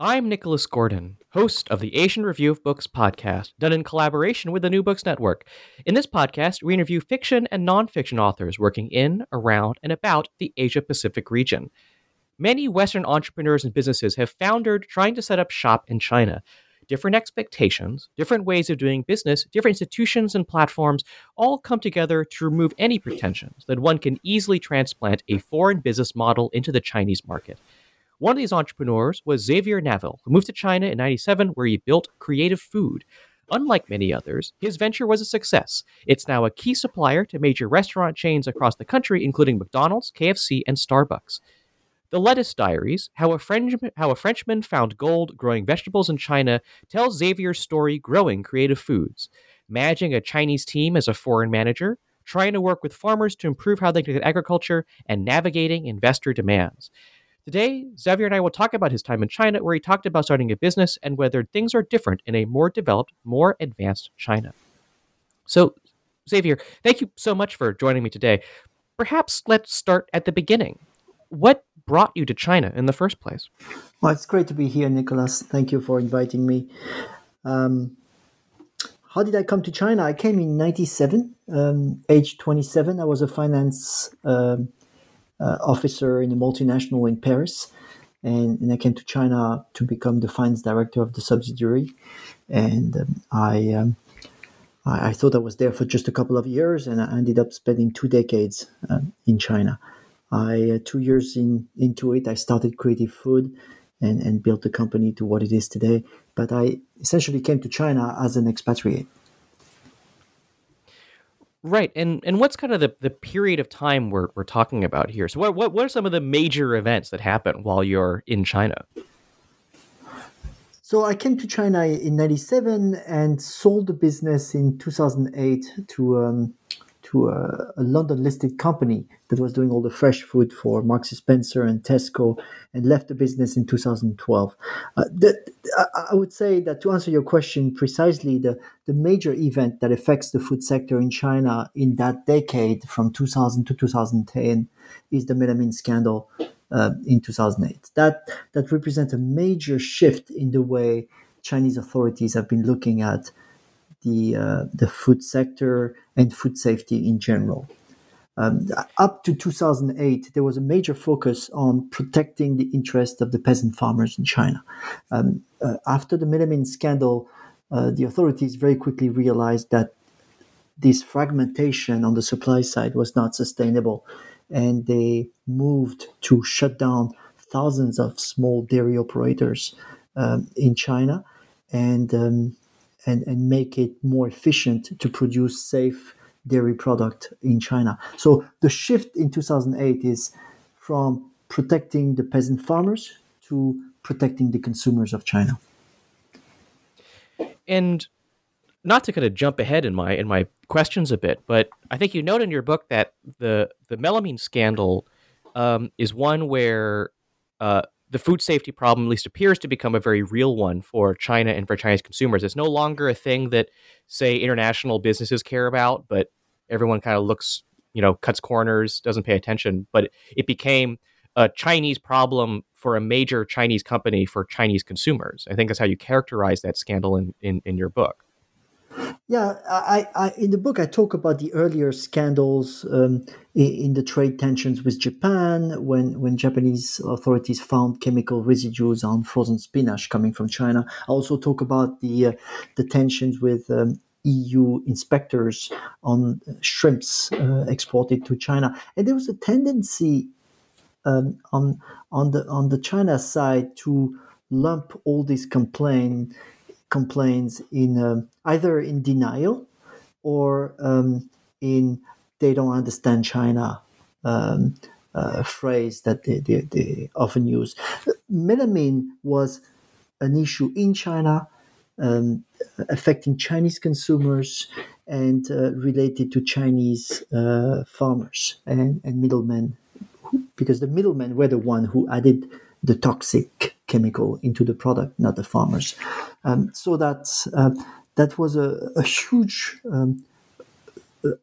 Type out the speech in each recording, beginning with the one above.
I'm Nicholas Gordon, host of the Asian Review of Books podcast, done in collaboration with the New Books Network. In this podcast, we interview fiction and nonfiction authors working in, around, and about the Asia Pacific region. Many Western entrepreneurs and businesses have foundered trying to set up shop in China. Different expectations, different ways of doing business, different institutions and platforms all come together to remove any pretensions that one can easily transplant a foreign business model into the Chinese market. One of these entrepreneurs was Xavier Naville, who moved to China in 97, where he built Creative Food. Unlike many others, his venture was a success. It's now a key supplier to major restaurant chains across the country, including McDonald's, KFC, and Starbucks. The Lettuce Diaries, how a, Frenchman, how a Frenchman found gold growing vegetables in China, tells Xavier's story growing creative foods, managing a Chinese team as a foreign manager, trying to work with farmers to improve how they can agriculture, and navigating investor demands. Today, Xavier and I will talk about his time in China, where he talked about starting a business and whether things are different in a more developed, more advanced China. So, Xavier, thank you so much for joining me today. Perhaps let's start at the beginning. What brought you to China in the first place? Well, it's great to be here, Nicholas. Thank you for inviting me. Um, how did I come to China? I came in 97, um, age 27. I was a finance um, officer in a multinational in Paris. And, and, I came to China to become the finance director of the subsidiary. And um, I, um, I, I, thought I was there for just a couple of years, and I ended up spending two decades um, in China. I uh, two years in into it, I started Creative Food, and, and built the company to what it is today. But I essentially came to China as an expatriate. Right, and and what's kind of the, the period of time we're we're talking about here? So what, what what are some of the major events that happen while you're in China? So I came to China in '97 and sold the business in 2008 to um, to a, a London listed company that was doing all the fresh food for Marks Spencer and Tesco and left the business in 2012. Uh, the, I would say that to answer your question precisely, the, the major event that affects the food sector in China in that decade from 2000 to 2010 is the melamine scandal uh, in 2008. That, that represents a major shift in the way Chinese authorities have been looking at the uh, the food sector and food safety in general. Um, up to 2008, there was a major focus on protecting the interest of the peasant farmers in China. Um, uh, after the melamine scandal, uh, the authorities very quickly realized that this fragmentation on the supply side was not sustainable, and they moved to shut down thousands of small dairy operators um, in China. And um, and, and make it more efficient to produce safe dairy product in China. So the shift in 2008 is from protecting the peasant farmers to protecting the consumers of China. And not to kind of jump ahead in my in my questions a bit, but I think you note in your book that the the melamine scandal um, is one where uh, the food safety problem at least appears to become a very real one for China and for Chinese consumers. It's no longer a thing that, say, international businesses care about, but everyone kind of looks, you know, cuts corners, doesn't pay attention. But it became a Chinese problem for a major Chinese company for Chinese consumers. I think that's how you characterize that scandal in, in, in your book. Yeah, I, I, in the book I talk about the earlier scandals um, in, in, the trade tensions with Japan when when Japanese authorities found chemical residues on frozen spinach coming from China. I also talk about the uh, the tensions with um, EU inspectors on shrimps uh, exported to China, and there was a tendency um, on on the on the China side to lump all these complaints complaints in um, either in denial or um, in they don't understand China um, uh, phrase that they, they, they, often use. Melamine was an issue in China um, affecting Chinese consumers and uh, related to Chinese uh, farmers and, and middlemen, because the middlemen were the one who added the toxic chemical into the product, not the farmers. Um, so that uh, that was a, a huge um,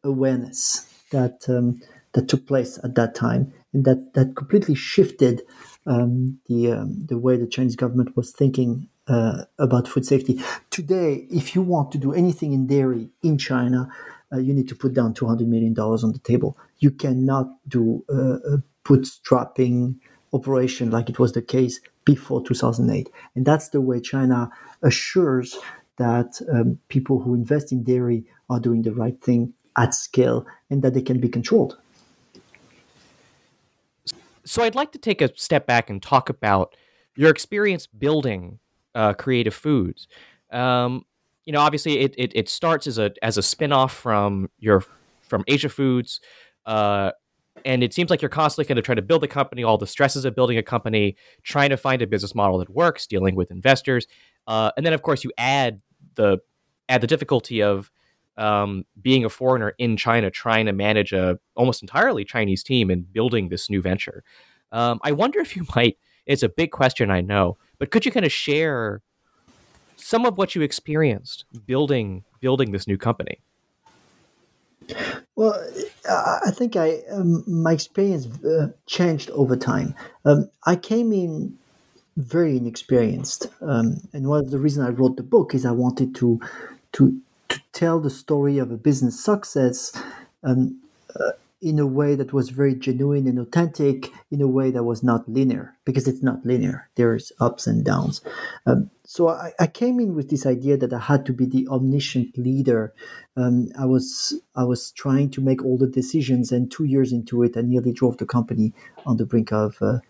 awareness that um, that took place at that time, and that that completely shifted um, the um, the way the Chinese government was thinking uh, about food safety. Today, if you want to do anything in dairy in China, uh, you need to put down two hundred million dollars on the table. You cannot do uh, bootstrapping operation like it was the case before 2008. And that's the way China assures that um, people who invest in dairy are doing the right thing at scale and that they can be controlled. So I'd like to take a step back and talk about your experience building uh, Creative Foods. Um, you know, obviously, it, it, it starts as a as a spinoff from your from Asia Foods, uh, and it seems like you're constantly kind of trying to build a company, all the stresses of building a company, trying to find a business model that works, dealing with investors, uh, and then of course you add the add the difficulty of um, being a foreigner in China, trying to manage a almost entirely Chinese team and building this new venture. Um, I wonder if you might. It's a big question, I know, but could you kind of share some of what you experienced building building this new company? Well, I think I um, my experience uh, changed over time. Um, I came in very inexperienced, um, and one of the reasons I wrote the book is I wanted to to to tell the story of a business success um, uh, in a way that was very genuine and authentic, in a way that was not linear, because it's not linear. There's ups and downs. Um, so I, I, came in with this idea that I had to be the omniscient leader. Um, I was I was trying to make all the decisions, and two years into it, I nearly drove the company on the brink of uh,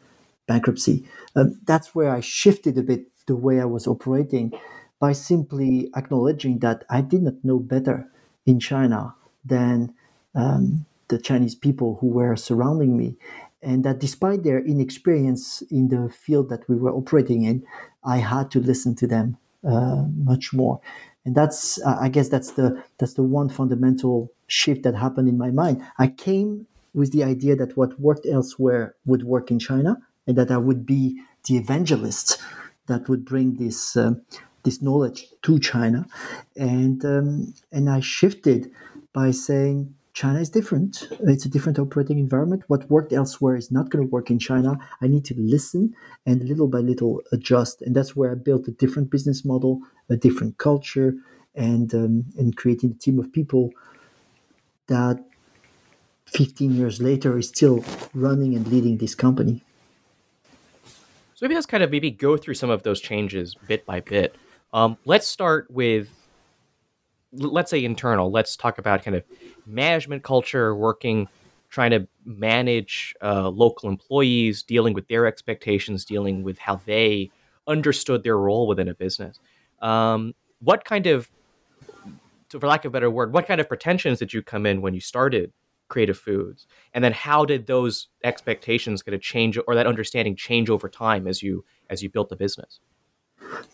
bankruptcy. Um, that's where I shifted a bit the way I was operating by simply acknowledging that I did not know better in China than um, the Chinese people who were surrounding me. And that despite their inexperience in the field that we were operating in, I had to listen to them uh, much more. And that's, I guess, that's the that's the one fundamental shift that happened in my mind. I came with the idea that what worked elsewhere would work in China, and that I would be the evangelist that would bring this uh, this knowledge to China. And um, and I shifted by saying China is different. It's a different operating environment. What worked elsewhere is not going to work in China. I need to listen and little by little adjust. And that's where I built a different business model, a different culture, and um, and creating a team of people that 15 years later is still running and leading this company. So maybe let's kind of maybe go through some of those changes bit by bit. Um, let's start with let's say internal. Let's talk about kind of management culture, working, trying to manage uh, local employees, dealing with their expectations, dealing with how they understood their role within a business. Um, what kind of, for lack of a better word, what kind of pretensions did you come in when you started Creative Foods, and then how did those expectations going to change, or that understanding change over time as you as you built the business?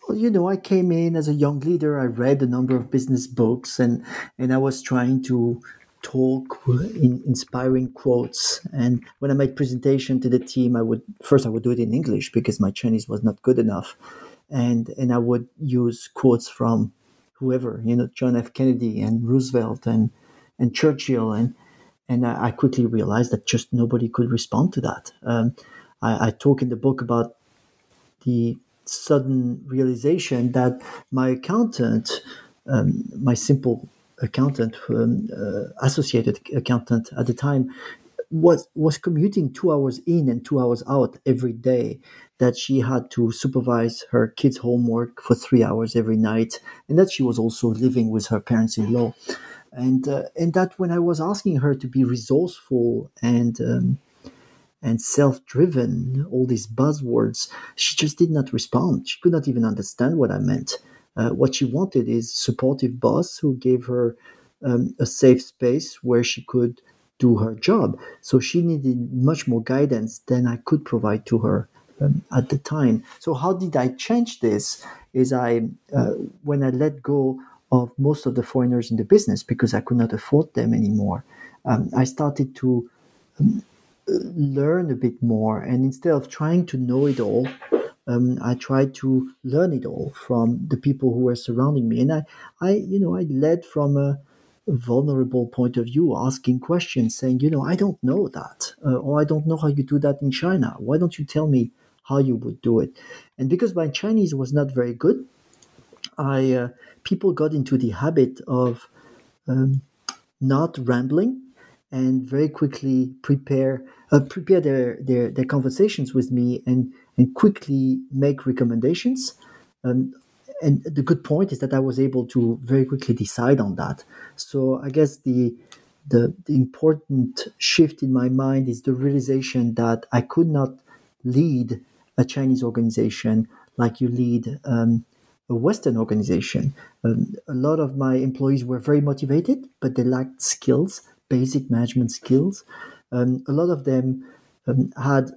Well, you know, I came in as a young leader. I read a number of business books, and and I was trying to talk in inspiring quotes. And when I made presentation to the team, I would first I would do it in English because my Chinese was not good enough, and and I would use quotes from whoever you know John F. Kennedy and Roosevelt and and Churchill and and I, quickly realized that just nobody could respond to that. Um, I, I talk in the book about the sudden realization that my accountant, um, my simple accountant, um, uh, associated accountant at the time, was was commuting two hours in and two hours out every day. That she had to supervise her kids' homework for three hours every night, and that she was also living with her parents-in-law, and uh, and that when I was asking her to be resourceful and um, and self-driven, all these buzzwords, she just did not respond. She could not even understand what I meant. Uh, what she wanted is a supportive boss who gave her um, a safe space where she could do her job. So she needed much more guidance than I could provide to her um, at the time. So how did I change this? Is I uh, when I let go of most of the foreigners in the business because I could not afford them anymore. Um, I started to um, learn a bit more, and instead of trying to know it all, um, I tried to learn it all from the people who were surrounding me, and I, I, you know, I led from a vulnerable point of view, asking questions, saying, you know, I don't know that, uh, or I don't know how you do that in China. Why don't you tell me how you would do it? And because my Chinese was not very good, I uh, people got into the habit of um, not rambling and very quickly prepare uh, prepare their, their their conversations with me and and quickly make recommendations. Um, and the good point is that I was able to very quickly decide on that. So I guess the, the the important shift in my mind is the realization that I could not lead a Chinese organization like you lead um, a Western organization. Um, a lot of my employees were very motivated, but they lacked skills, basic management skills. Um, a lot of them um, had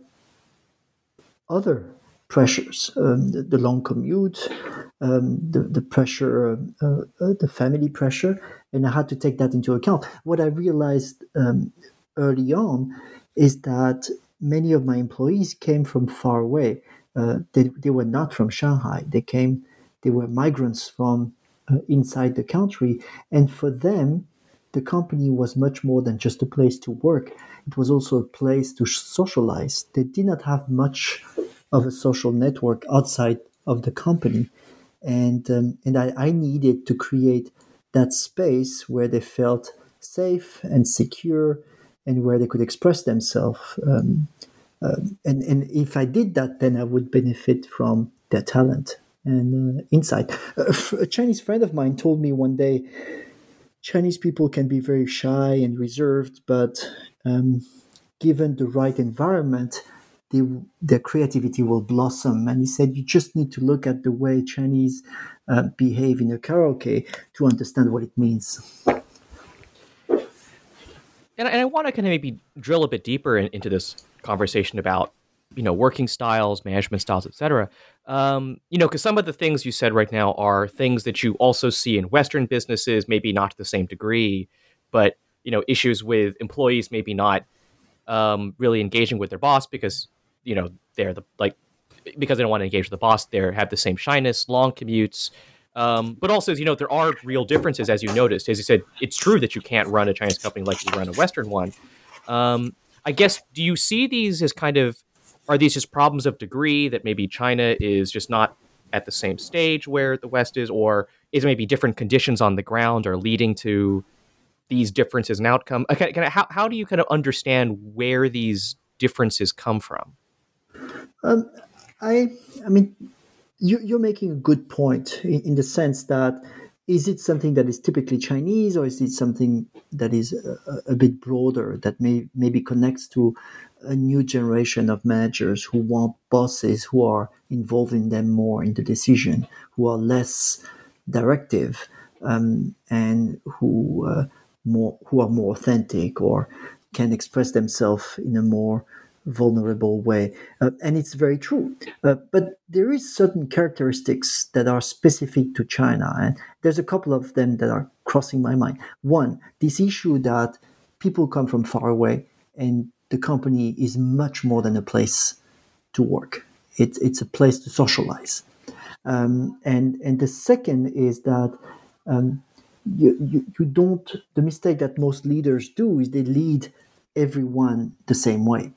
other pressures um, the, the, long commute, um, the, the pressure, uh, uh, the family pressure, and I had to take that into account. What I realized um, early on is that many of my employees came from far away. Uh, they, they were not from Shanghai. They came, they were migrants from uh, inside the country. And for them, the company was much more than just a place to work. It was also a place to socialize. They did not have much of a social network outside of the company. And, um, and I, I needed to create that space where they felt safe and secure and where they could express themselves. Um, um, and, and if I did that, then I would benefit from their talent and uh, insight. a Chinese friend of mine told me one day Chinese people can be very shy and reserved, but um, given the right environment, they, their creativity will blossom. And he said, you just need to look at the way Chinese uh, behave in a karaoke to understand what it means. And, and I want to kind of maybe drill a bit deeper in, into this conversation about you know working styles management styles etc um, you know because some of the things you said right now are things that you also see in western businesses maybe not to the same degree but you know issues with employees maybe not um, really engaging with their boss because you know they're the like because they don't want to engage with the boss they have the same shyness long commutes um, but also, you know, there are real differences, as you noticed. As you said, it's true that you can't run a Chinese company like you run a Western one. Um, I guess, do you see these as kind of, are these just problems of degree that maybe China is just not at the same stage where the West is, or is it maybe different conditions on the ground are leading to these differences in outcome? Okay, kind of, how, how do you kind of understand where these differences come from? Um, I, I mean, you, are making a good point in, in, the sense that is it something that is typically Chinese or is it something that is a, a, bit broader that may maybe connects to a new generation of managers who want bosses who are involving them more in the decision, who are less directive, um, and who uh, more who are more authentic or can express themselves in a more vulnerable way. Uh, and it's very true. Uh, but there is certain characteristics that are specific to China. And there's a couple of them that are crossing my mind. One, this issue that people come from far away and the company is much more than a place to work. It's, it's a place to socialize. Um, and, and the second is that um, you, you, you don't, the mistake that most leaders do is they lead everyone the same way.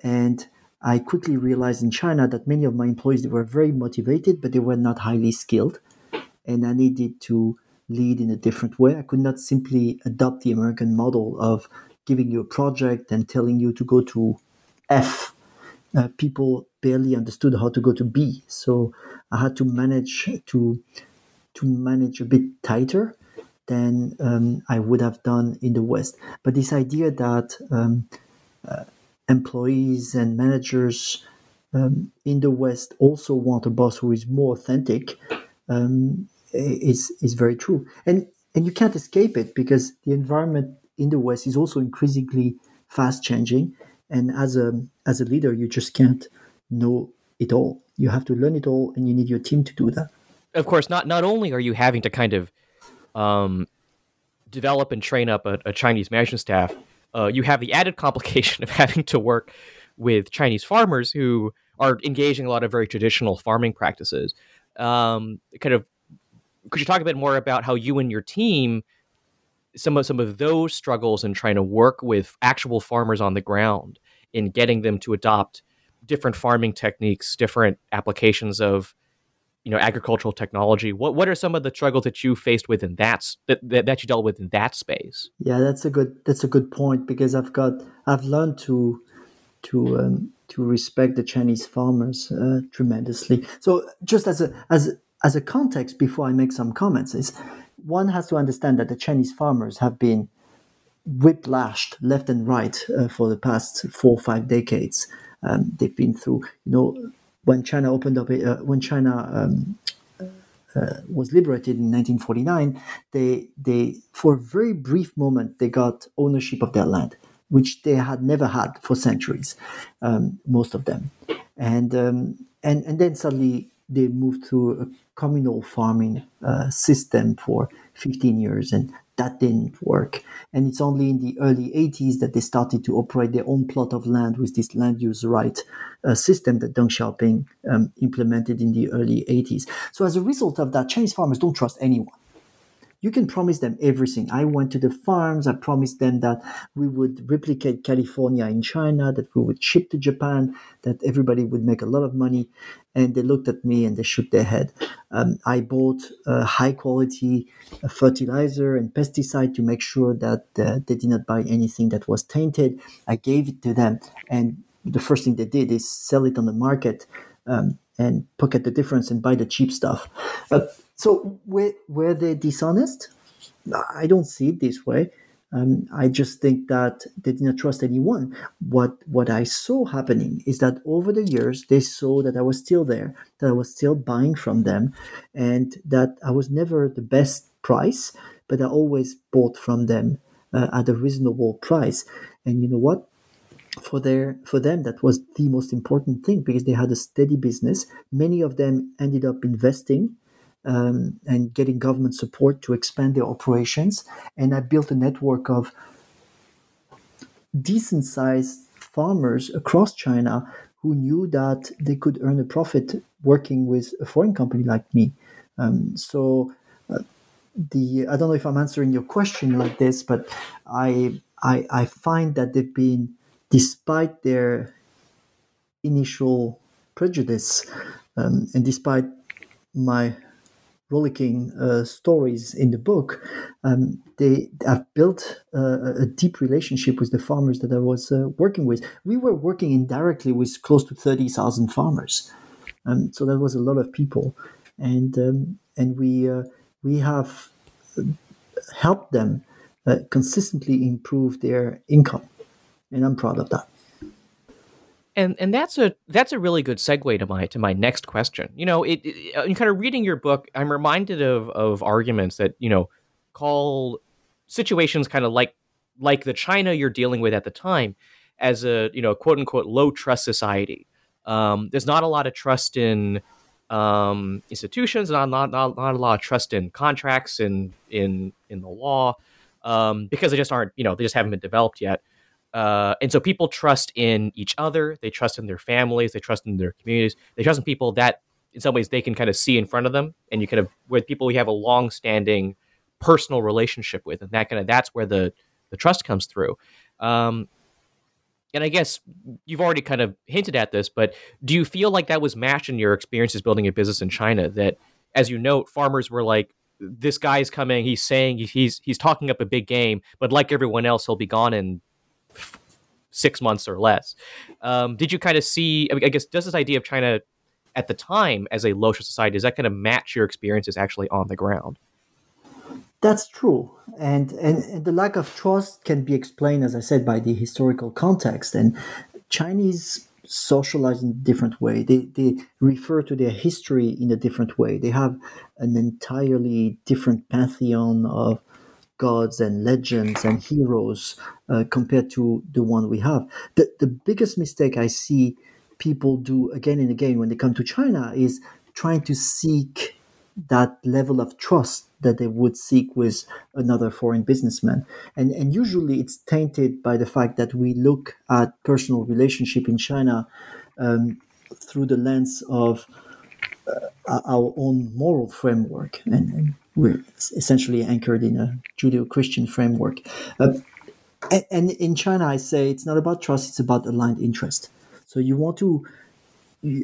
And I quickly realized in China that many of my employees they were very motivated, but they were not highly skilled. And I needed to lead in a different way. I could not simply adopt the American model of giving you a project and telling you to go to F. Uh, people barely understood how to go to B, so I had to manage to to manage a bit tighter than um, I would have done in the West. But this idea that um, uh, employees and managers um, in the West also want a boss who is more authentic um, is is very true, and and you can't escape it because the environment in the West is also increasingly fast changing, and as a as a leader, you just can't know it all. You have to learn it all, and you need your team to do that. Of course, not not only are you having to kind of um, develop and train up a, a Chinese management staff, uh, you have the added complication of having to work with Chinese farmers who are engaging a lot of very traditional farming practices. Um, kind of, could you talk a bit more about how you and your team, some of some of those struggles in trying to work with actual farmers on the ground in getting them to adopt different farming techniques, different applications of you know agricultural technology. What what are some of the struggles that you faced with in that that, that you dealt with in that space? Yeah that's a good that's a good point because i've got i've learned to to um, to respect the chinese farmers uh, tremendously. So just as a as as a context before i make some comments is one has to understand that the chinese farmers have been whiplashed left and right uh, for the past four or five decades. Um, they've been through you know when China opened up, uh, when China um, uh, was liberated in 1949, they they for a very brief moment they got ownership of their land, which they had never had for centuries, um, most of them, and um, and and then suddenly they moved to a communal farming uh, system for 15 years, and that didn't work. And it's only in the early 80s that they started to operate their own plot of land with this land use right uh, system that Deng Xiaoping um, implemented in the early 80s. So as a result of that, Chinese farmers don't trust anyone you can promise them everything. I went to the farms, I promised them that we would replicate California in China, that we would ship to Japan, that everybody would make a lot of money. And they looked at me and they shook their head. Um, I bought a high quality uh, fertilizer and pesticide to make sure that uh, they did not buy anything that was tainted. I gave it to them. And the first thing they did is sell it on the market um, and pocket the difference and buy the cheap stuff. So were, were they dishonest? I don't see it this way. Um, I just think that they did not trust anyone. What what I saw happening is that over the years they saw that I was still there, that I was still buying from them, and that I was never the best price, but I always bought from them uh, at a reasonable price. And you know what? For their for them that was the most important thing because they had a steady business. Many of them ended up investing um, and getting government support to expand their operations. And I built a network of decent sized farmers across China who knew that they could earn a profit working with a foreign company like me. Um, so, uh, the I don't know if I'm answering your question like this, but I I, I find that they've been, despite their initial prejudice, um, and despite my rollicking uh, stories in the book, um, they have built uh, a deep relationship with the farmers that I was uh, working with. We were working indirectly with close to thirty thousand farmers, um, so that was a lot of people, and um, and we uh, we have uh, helped them uh, consistently improve their income, and I'm proud of that and and that's a that's a really good segue to my to my next question. You know, it, it, uh, in kind of reading your book, I'm reminded of of arguments that you know call situations kind of like like the China you're dealing with at the time as a you know quote unquote low trust society. Um, there's not a lot of trust in um, institutions, not, not not not a lot of trust in contracts and in in the law um, because they just aren't you know they just haven't been developed yet. Uh, and so people trust in each other. They trust in their families. They trust in their communities. They trust in people that, in some ways, they can kind of see in front of them, and you kind of with people you have a long-standing personal relationship with, and that kind of that's where the the trust comes through. Um, and I guess you've already kind of hinted at this, but do you feel like that was matched in your experiences building a business in China? That, as you note, farmers were like, "This guy's coming. He's saying he's he's talking up a big game, but like everyone else, he'll be gone in six months or less." Um, did you kind of see? I, mean, I guess does this idea of China at the time as a low society does that kind of match your experiences actually on the ground? That's true. And, and, and the lack of trust can be explained, as I said, by the historical context. And Chinese socialize in a different way. They, they refer to their history in a different way. They have an entirely different pantheon of gods and legends and heroes uh, compared to the one we have. The, the biggest mistake I see people do again and again when they come to China is trying to seek that level of trust that they would seek with another foreign businessman. And, and usually it's tainted by the fact that we look at personal relationship in China um, through the lens of uh, our own moral framework. And, and, we're essentially anchored in a Judeo Christian framework. Uh, and, in China, I say it's not about trust, it's about aligned interest. So you want to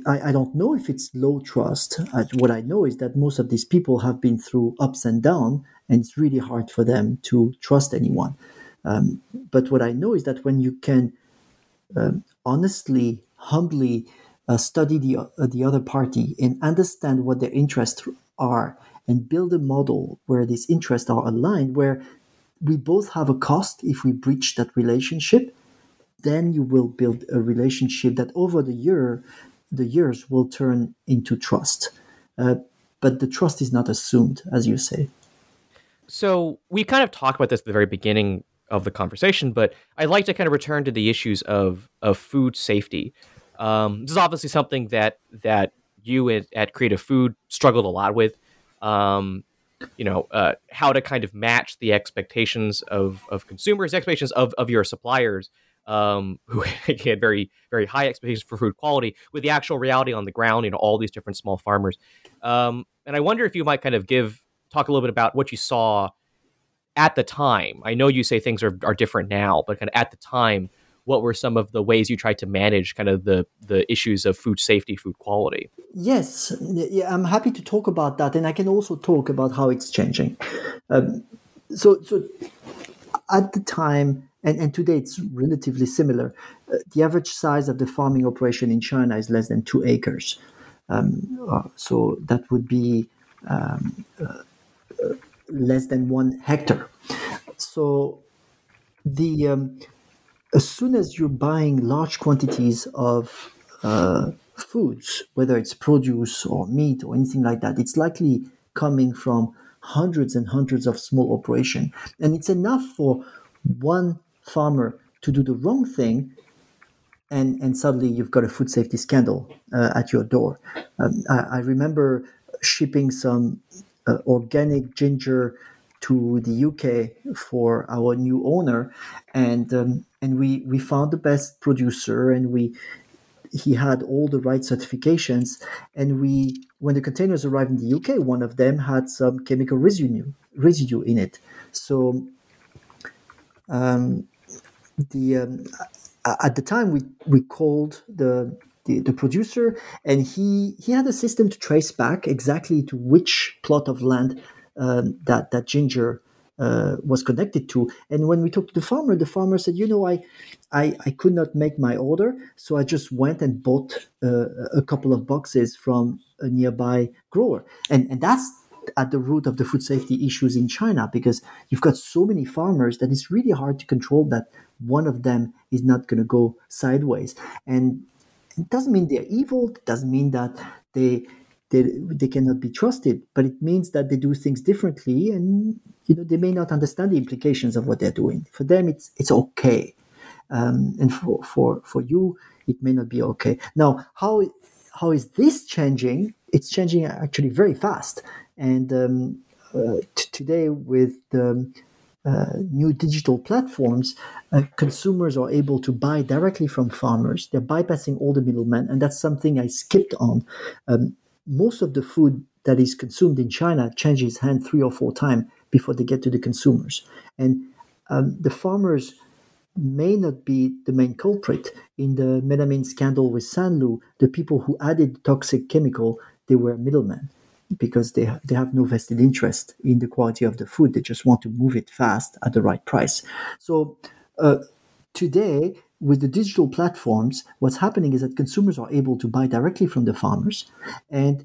I, don't know if it's low trust. What I know is that most of these people have been through ups and downs, and it's really hard for them to trust anyone. Um, but what I know is that when you can um, honestly, humbly uh, study the uh, the other party and understand what their interests are, and build a model where these interests are aligned, where we both have a cost if we breach that relationship, then you will build a relationship that over the year the years will turn into trust. Uh, but the trust is not assumed, as you say. So we kind of talked about this at the very beginning of the conversation, but I'd like to kind of return to the issues of of food safety. Um, this is obviously something that that you at, at Creative Food struggled a lot with. Um, you know, uh, how to kind of match the expectations of of consumers, expectations of of your suppliers, um, who had very very high expectations for food quality with the actual reality on the ground. You know, all these different small farmers. Um, and I wonder if you might kind of give talk a little bit about what you saw at the time. I know you say things are, are different now, but kind of at the time, what were some of the ways you tried to manage kind of the the issues of food safety, food quality? Yes, yeah, I'm happy to talk about that, and I can also talk about how it's changing. Um, so, so at the time, and, and today it's relatively similar. Uh, the average size of the farming operation in China is less than two acres. Um, uh, so that would be um, uh, uh less than one hectare. So the um, as soon as you're buying large quantities of uh, foods, whether it's produce or meat or anything like that, it's likely coming from hundreds and hundreds of small operation, and it's enough for one farmer to do the wrong thing and and suddenly you've got a food safety scandal uh, at your door. Um, I, I, remember shipping some uh, organic ginger to the UK for our new owner, and um, and we we found the best producer, and we he had all the right certifications, and we when the containers arrived in the UK, one of them had some chemical residue residue in it, so. Um, the um, at the time we we called the, the, the producer and he he had a system to trace back exactly to which plot of land um, that that ginger uh, was connected to. And when we talked to the farmer, the farmer said, "You know, I, I, I could not make my order, so I just went and bought uh, a couple of boxes from a nearby grower." And and that's at the root of the food safety issues in China because you've got so many farmers that it's really hard to control that one of them is not going to go sideways. And it doesn't mean they're evil. It doesn't mean that they they they cannot be trusted. But it means that they do things differently, and you know they may not understand the implications of what they're doing. For them, it's it's okay. um, and for, for for you it may not be okay. Now, how how is this changing? It's changing actually very fast, and um, uh, t- today with the uh, new digital platforms, uh, consumers are able to buy directly from farmers. They're bypassing all the middlemen, and that's something I skipped on. Um, most of the food that is consumed in China changes hand three or four times before they get to the consumers, and um, the farmers may not be the main culprit in the melamine scandal with Sanlu. The people who added the toxic chemical they were middlemen because they they have no vested interest in the quality of the food. They just want to move it fast at the right price. So uh, today, with the digital platforms, what's happening is that consumers are able to buy directly from the farmers and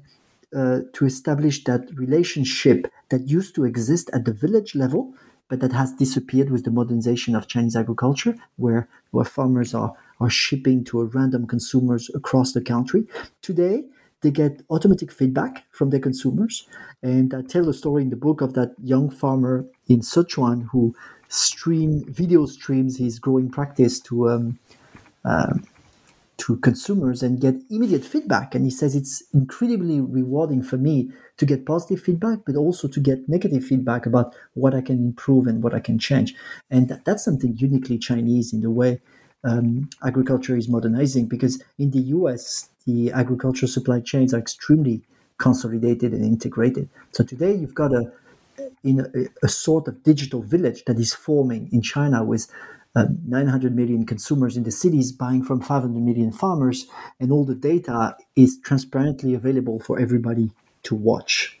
uh, to establish that relationship that used to exist at the village level, but that has disappeared with the modernization of Chinese agriculture, where where farmers are are shipping to random consumers across the country. Today, they get automatic feedback from their consumers. And I tell a story in the book of that young farmer in Sichuan who stream video streams his growing practice to um, uh, to consumers and get immediate feedback. And he says it's incredibly rewarding for me to get positive feedback, but also to get negative feedback about what I can improve and what I can change. And that, that's something uniquely Chinese in the way um, agriculture is modernizing. Because in the US, the agricultural supply chains are extremely consolidated and integrated. So today you've got a in a, a sort of digital village that is forming in China with uh, 900 million consumers in the cities buying from 500 million farmers, and all the data is transparently available for everybody to watch.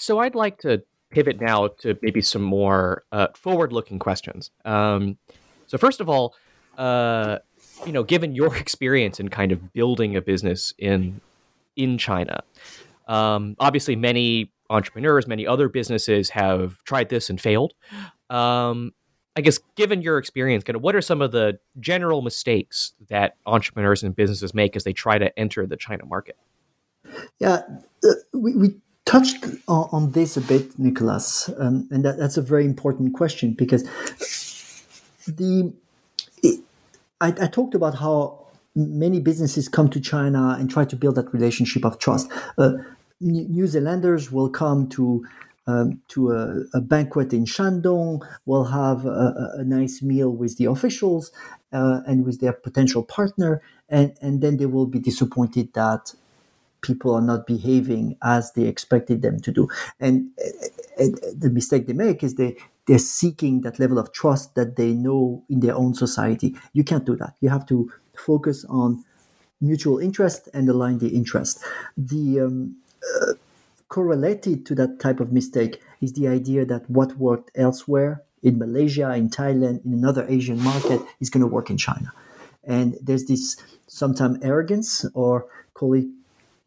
So I'd like to pivot now to maybe some more uh, forward-looking questions. Um, so first of all, uh, you know, given your experience in kind of building a business in in China, um, obviously many entrepreneurs, many other businesses have tried this and failed. Um, I guess, given your experience, kind of, what are some of the general mistakes that entrepreneurs and businesses make as they try to enter the China market? Yeah, uh, we, we touched on, on, this a bit, Nicholas, um, and that, that's a very important question because the it, I, I, talked about how many businesses come to China and try to build that relationship of trust. Uh, New Zealanders will come to um, to a, a, banquet in Shandong, We'll have a, a, nice meal with the officials uh, and with their potential partner, and, and then they will be disappointed that people are not behaving as they expected them to do. And, and the mistake they make is they they're seeking that level of trust that they know in their own society. You can't do that. You have to focus on mutual interest and align the interest. The um, uh, correlated to that type of mistake is the idea that what worked elsewhere in Malaysia, in Thailand, in another Asian market is going to work in China. And there's this sometimes arrogance or call it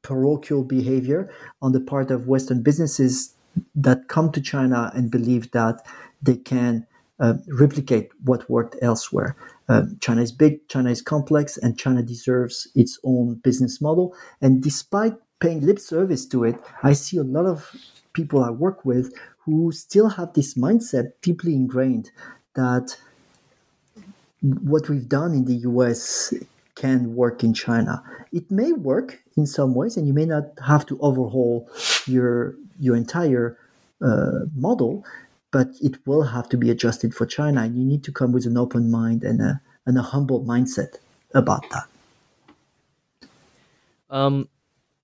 parochial behavior on the part of Western businesses that come to China and believe that they can uh, replicate what worked elsewhere. Uh, China is big, China is complex, and China deserves its own business model. And despite paying lip service to it, I see a lot of people I work with who still have this mindset deeply ingrained that what we've done in the US can work in China. It may work in some ways, and you may not have to overhaul your your entire uh, model, but it will have to be adjusted for China, and you need to come with an open mind and a and a humble mindset about that. Um,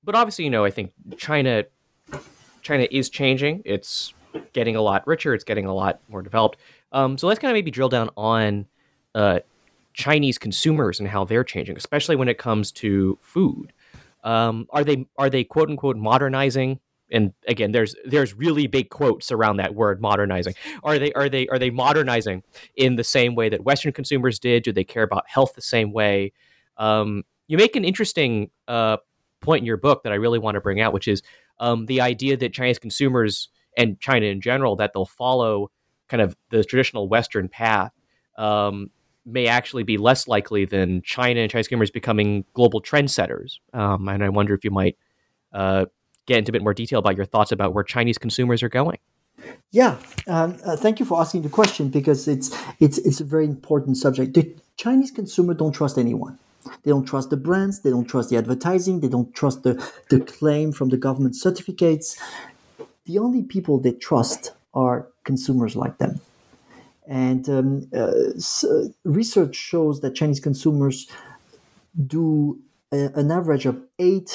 but obviously, you know, I think China China is changing. It's getting a lot richer. It's getting a lot more developed. Um, so let's kind of maybe drill down on uh, Chinese consumers and how they're changing, especially when it comes to food. Um, are they are they quote unquote modernizing? And again, there's there's really big quotes around that word modernizing. Are they are they are they modernizing in the same way that Western consumers did? Do they care about health the same way? Um, you make an interesting uh, point in your book that I really want to bring out, which is um, the idea that Chinese consumers and China in general that they'll follow kind of the traditional Western path um, may actually be less likely than China and Chinese consumers becoming global trendsetters. Um, and I wonder if you might uh, get into a bit more detail about your thoughts about where Chinese consumers are going. Yeah, um, uh, thank you for asking the question because it's it's it's a very important subject. The Chinese consumer don't trust anyone. They don't trust the brands. They don't trust the advertising. They don't trust the the claim from the government certificates. The only people they trust are consumers like them. And um, uh, so research shows that Chinese consumers do a, an average of eight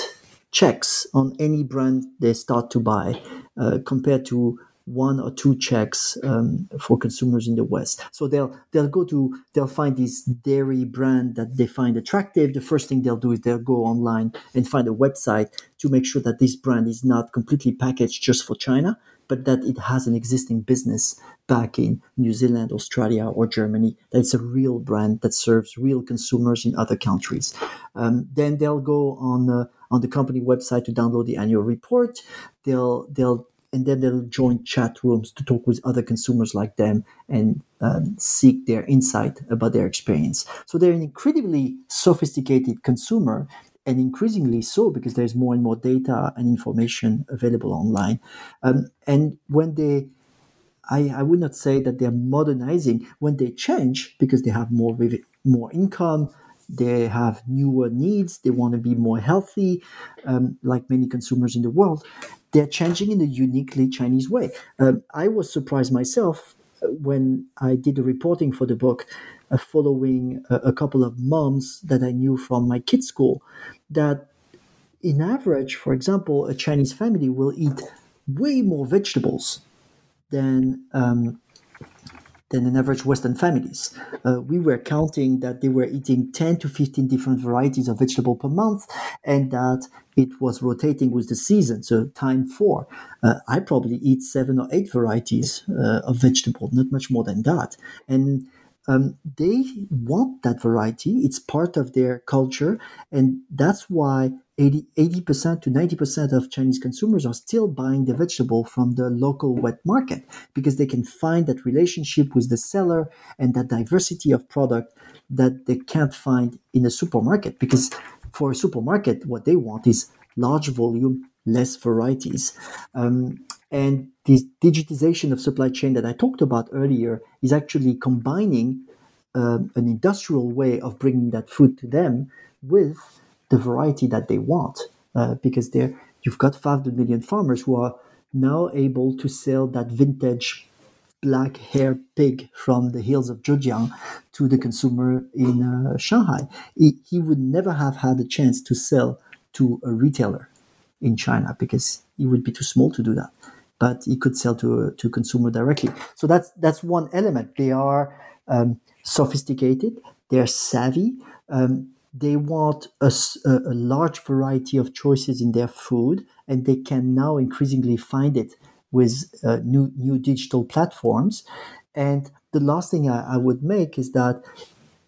checks on any brand they start to buy, uh, compared to one or two checks um, for consumers in the West. So they'll they'll go to they'll find this dairy brand that they find attractive. The first thing they'll do is they'll go online and find a website to make sure that this brand is not completely packaged just for China, but that it has an existing business back in New Zealand, Australia, or Germany. That it's a real brand that serves real consumers in other countries. Um, then they'll go on uh, on the company website to download the annual report. They'll they'll and then they'll join chat rooms to talk with other consumers like them and um, seek their insight about their experience. So they're an incredibly sophisticated consumer and increasingly so because there's more and more data and information available online. Um, and when they, I, I would not say that they're modernizing, when they change because they have more, more income, they have newer needs, they want to be more healthy, um, like many consumers in the world, they're changing in a uniquely Chinese way. Um, I was surprised myself when I did the reporting for the book, uh, following a, a, couple of moms that I knew from my kids' school, that in average, for example, a Chinese family will eat way more vegetables than um, than an average Western families. Uh, we were counting that they were eating 10 to 15 different varieties of vegetable per month, and that it was rotating with the season, so time four. Uh, I probably eat seven or eight varieties uh, of vegetable, not much more than that. And um, they want that variety. It's part of their culture. And that's why 80, 80% to 90% of Chinese consumers are still buying the vegetable from the local wet market because they can find that relationship with the seller and that diversity of product that they can't find in a supermarket. Because for a supermarket, what they want is large volume, less varieties. Um, and this digitization of supply chain that I talked about earlier is actually combining um, an industrial way of bringing that food to them with the variety that they want. Uh, because there, you've got 500 million farmers who are now able to sell that vintage black hair pig from the hills of Zhejiang to the consumer in uh, Shanghai. He, he would never have had a chance to sell to a retailer in China because he would be too small to do that but he could sell to to consumer directly. So that's that's one element. They are um, sophisticated. They're savvy. Um, they want a, a, large variety of choices in their food, and they can now increasingly find it with uh, new new digital platforms. And the last thing I, I would make is that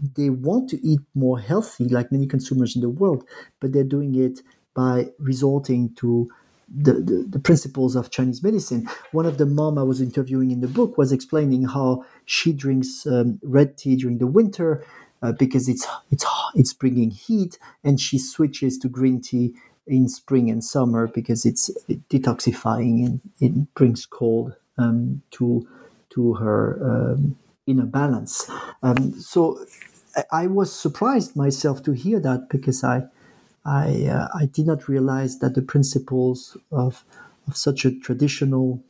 they want to eat more healthy, like many consumers in the world, but they're doing it by resorting to the, the, the, principles of Chinese medicine. One of the mom I was interviewing in the book was explaining how she drinks um, red tea during the winter uh, because it's it's it's bringing heat, and she switches to green tea in spring and summer because it's detoxifying and it brings cold um, to to her um, inner balance. Um, so I, I was surprised myself to hear that because I I, uh, I did not realize that the principles of, of such a traditional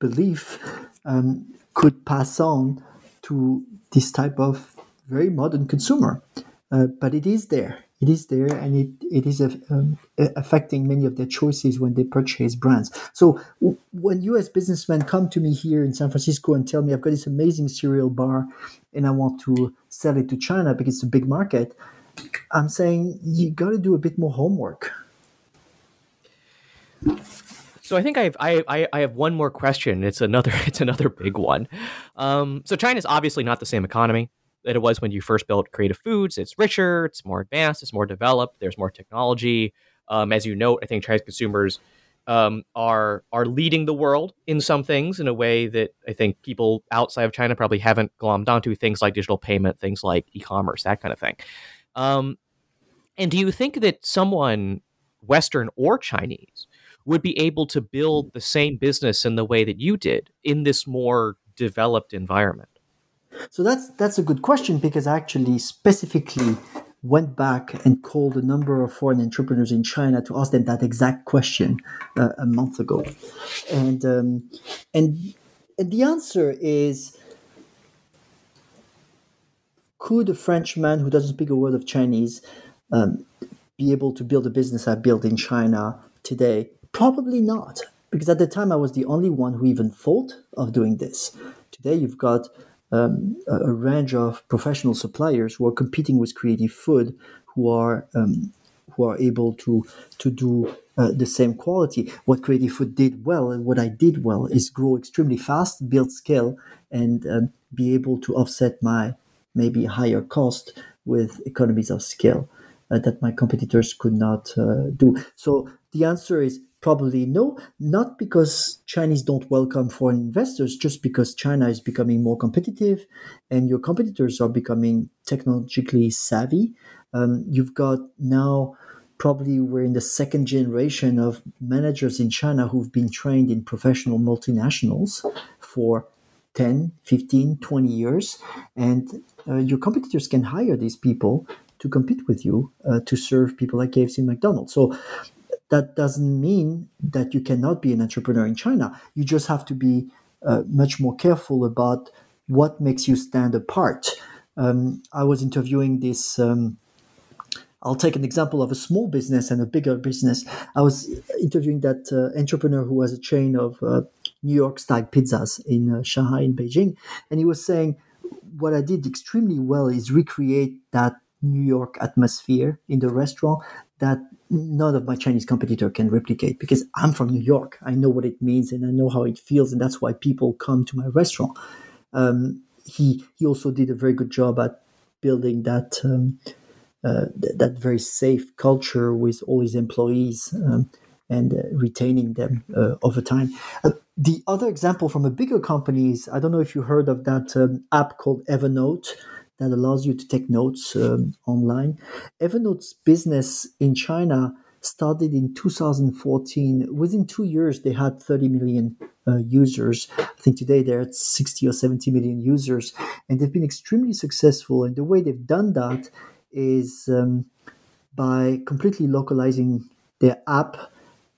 belief um, could pass on to this type of very modern consumer. Uh, but it is there. It is there, and it, it is um, affecting many of their choices when they purchase brands. So w- when U.S. businessmen come to me here in San Francisco and tell me I've got this amazing cereal bar and I want to sell it to China because it's a big market, I'm saying you got to do a bit more homework. So I think I have I, I have one more question. It's another it's another big one. Um, so China is obviously not the same economy that it was when you first built Creative Foods. It's richer, it's more advanced, it's more developed. There's more technology. Um, as you note, I think Chinese consumers um, are are leading the world in some things in a way that I think people outside of China probably haven't glommed onto. Things like digital payment, things like e-commerce, that kind of thing. Um, and do you think that someone, Western or Chinese, would be able to build the same business in the way that you did in this more developed environment? So that's that's a good question because I actually specifically went back and called a number of foreign entrepreneurs in China to ask them that exact question uh, a month ago, and um, and and the answer is could a Frenchman who doesn't speak a word of Chinese um, be able to build a business I built in China today? Probably not, because at the time I was the only one who even thought of doing this. Today you've got um, a range of professional suppliers who are competing with Creative Food, who are um, who are able to to do uh, the same quality. What Creative Food did well, and what I did well, is grow extremely fast, build scale, and um, be able to offset my maybe higher cost with economies of scale uh, that my competitors could not uh, do. So the answer is probably no, not because Chinese don't welcome foreign investors, just because China is becoming more competitive and your competitors are becoming technologically savvy. Um, you've got now probably we're in the second generation of managers in China who've been trained in professional multinationals for 10, 15, 20 years. And uh, your competitors can hire these people to compete with you uh, to serve people like KFC and McDonald's. So that doesn't mean that you cannot be an entrepreneur in China. You just have to be uh, much more careful about what makes you stand apart. Um, I was interviewing this. Um, I'll take an example of a small business and a bigger business. I was interviewing that uh, entrepreneur who has a chain of uh, New York style pizzas in uh, Shanghai and Beijing, and he was saying what I did extremely well is recreate that New York atmosphere in the restaurant that none of my Chinese competitor can replicate because I'm from New York. I know what it means and I know how it feels, and that's why people come to my restaurant. Um, he he also did a very good job at building that um, uh, th- that very safe culture with all his employees. Um, and uh, retaining them uh, over time. Uh, the other example from a bigger company is I don't know if you heard of that um, app called Evernote that allows you to take notes um, online. Evernote's business in China started in 2014. Within two years, they had 30 million uh, users. I think today they're at 60 or 70 million users, and they've been extremely successful. And the way they've done that is um, by completely localizing their app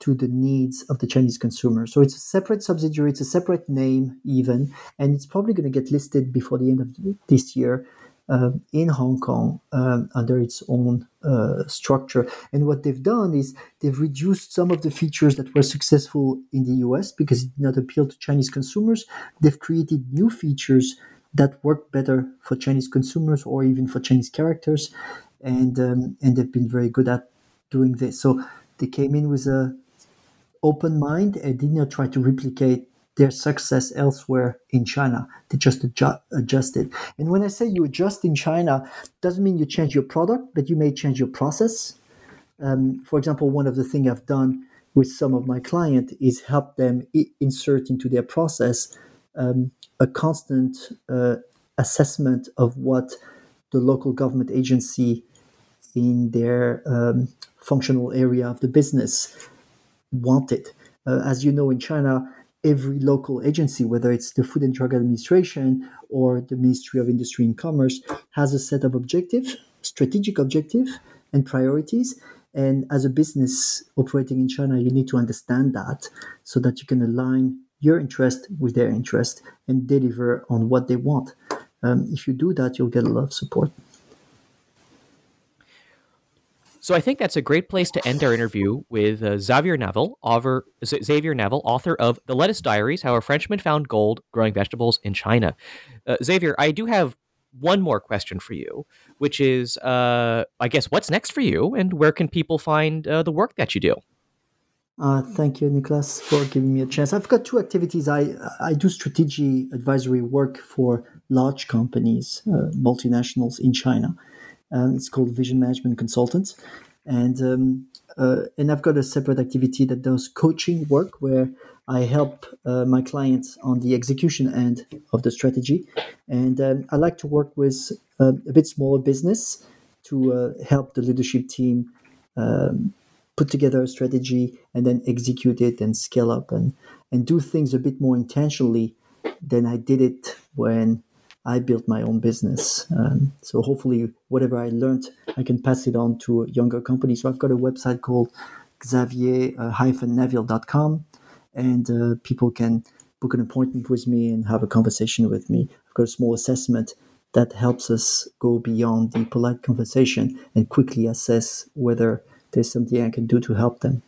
to the needs of the Chinese consumer. So it's a separate subsidiary, it's a separate name, even, and it's probably going to get listed before the end of this year. Uh, in Hong Kong um, under its own uh, structure. And what they've done is they've reduced some of the features that were successful in the US because it did not appeal to Chinese consumers. They've created new features that work better for Chinese consumers or even for Chinese characters. And, um, and they've been very good at doing this. So they came in with a open mind and did not try to replicate their success elsewhere in China. They just adjust, adjust it. And when I say you adjust in China, doesn't mean you change your product, but you may change your process. Um, for example, one of the things I've done with some of my clients is help them I- insert into their process um, a constant uh, assessment of what the local government agency in their um, functional area of the business wanted. Uh, as you know, in China, every local agency, whether it's the Food and Drug Administration or the Ministry of Industry and Commerce, has a set of objectives, strategic objective, and priorities. And as a business operating in China, you need to understand that so that you can align your interest with their interest and deliver on what they want. Um, if you do that, you'll get a lot of support. So I think that's a great place to end our interview with uh, Xavier Naville, author, Xavier Naville, author of The Lettuce Diaries: How a Frenchman Found Gold Growing Vegetables in China. Uh, Xavier, I do have one more question for you, which is, uh, I guess, what's next for you, and where can people find uh, the work that you do? Uh, thank you, Nicholas, for giving me a chance. I've got two activities. I I do strategy advisory work for large companies, uh, multinationals in China. Um, it's called Vision Management Consultants, and um, uh, and I've got a separate activity that does coaching work where I help uh, my clients on the execution end of the strategy, and um, I like to work with uh, a bit smaller business to uh, help the leadership team um, put together a strategy and then execute it and scale up and and do things a bit more intentionally than I did it when I built my own business. Um, so hopefully, whatever I learned, I can pass it on to younger companies. So I've got a website called xavier-naville.com, and uh, people can book an appointment with me and have a conversation with me. I've got a small assessment that helps us go beyond the polite conversation and quickly assess whether there's something I can do to help them.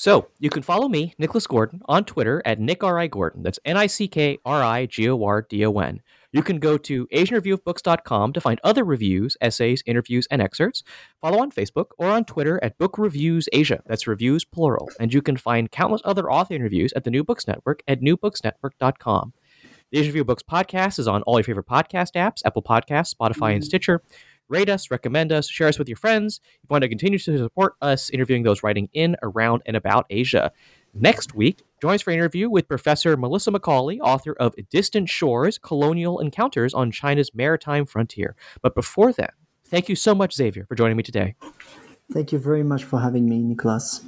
So you can follow me, Nicholas Gordon, on Twitter at Nick R. I. Gordon. That's N I C K R I G O R D O N. You can go to AsianReviewOfBooks.com to find other reviews, essays, interviews, and excerpts. Follow on Facebook or on Twitter at Book Reviews Asia. That's reviews plural. And you can find countless other author interviews at the New Books Network at newbooksnetwork.com. The Asian Review Books podcast is on all your favorite podcast apps Apple Podcasts, Spotify, and mm-hmm. Stitcher. Rate us, recommend us, share us with your friends. If you want to continue to support us interviewing those writing in, around, and about Asia. Next week, join us for an interview with Professor Melissa Macauley, author of Distant Shores Colonial Encounters on China's Maritime Frontier. But before then, thank you so much, Xavier, for joining me today. Thank you very much for having me, Nicholas.